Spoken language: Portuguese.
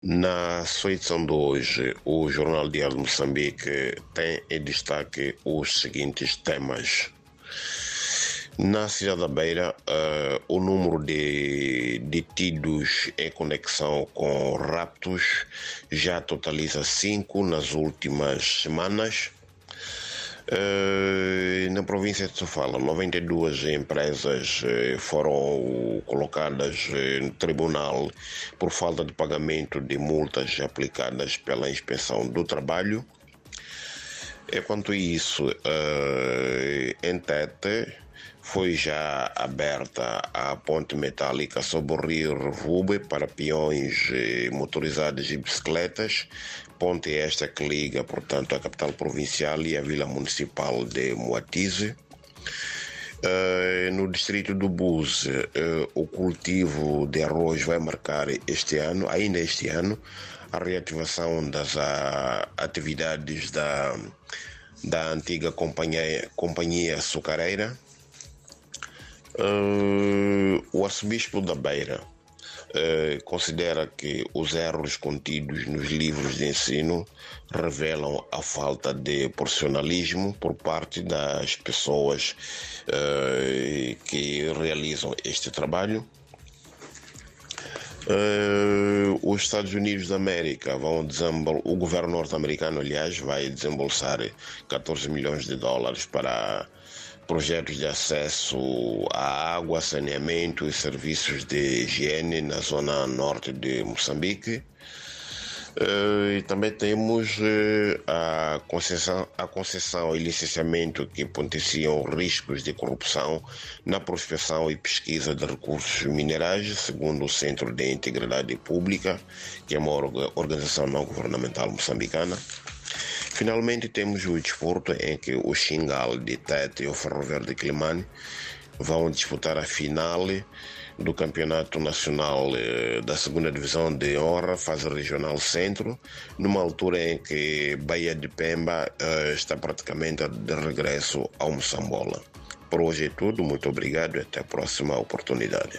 Na sua edição de hoje, o Jornal Diário de Moçambique tem em destaque os seguintes temas. Na cidade da Beira, uh, o número de detidos em conexão com raptos já totaliza cinco nas últimas semanas. Uh, na província de Sofala, 92 empresas uh, foram colocadas uh, no tribunal por falta de pagamento de multas aplicadas pela Inspeção do Trabalho. Enquanto isso, em Tete, foi já aberta a ponte metálica sobre o rio Revube para peões motorizados e bicicletas. Ponte esta que liga, portanto, a capital provincial e a vila municipal de Moatize. Uh, no distrito do Buse, uh, o cultivo de arroz vai marcar este ano, ainda este ano, a reativação das a, atividades da, da antiga companhia, companhia açucareira. Uh, o arcebispo da Beira uh, considera que os erros contidos nos livros de ensino revelam a falta de profissionalismo por parte das pessoas uh, que realizam este trabalho. Uh, os Estados Unidos da América vão desembolsar, o governo norte-americano, aliás, vai desembolsar 14 milhões de dólares para projetos de acesso à água, saneamento e serviços de higiene na zona norte de Moçambique. Uh, e também temos uh, a, concessão, a concessão e licenciamento que potenciam riscos de corrupção na prospecção e pesquisa de recursos minerais, segundo o Centro de Integridade Pública, que é uma organização não governamental moçambicana. Finalmente temos o desporto em que o Xingal de Tete e o Ferroviário de Climane vão disputar a final do Campeonato Nacional eh, da Segunda Divisão de Honra, fase regional centro, numa altura em que Bahia de Pemba eh, está praticamente de regresso ao Moçambola. Por hoje é tudo, muito obrigado e até a próxima oportunidade.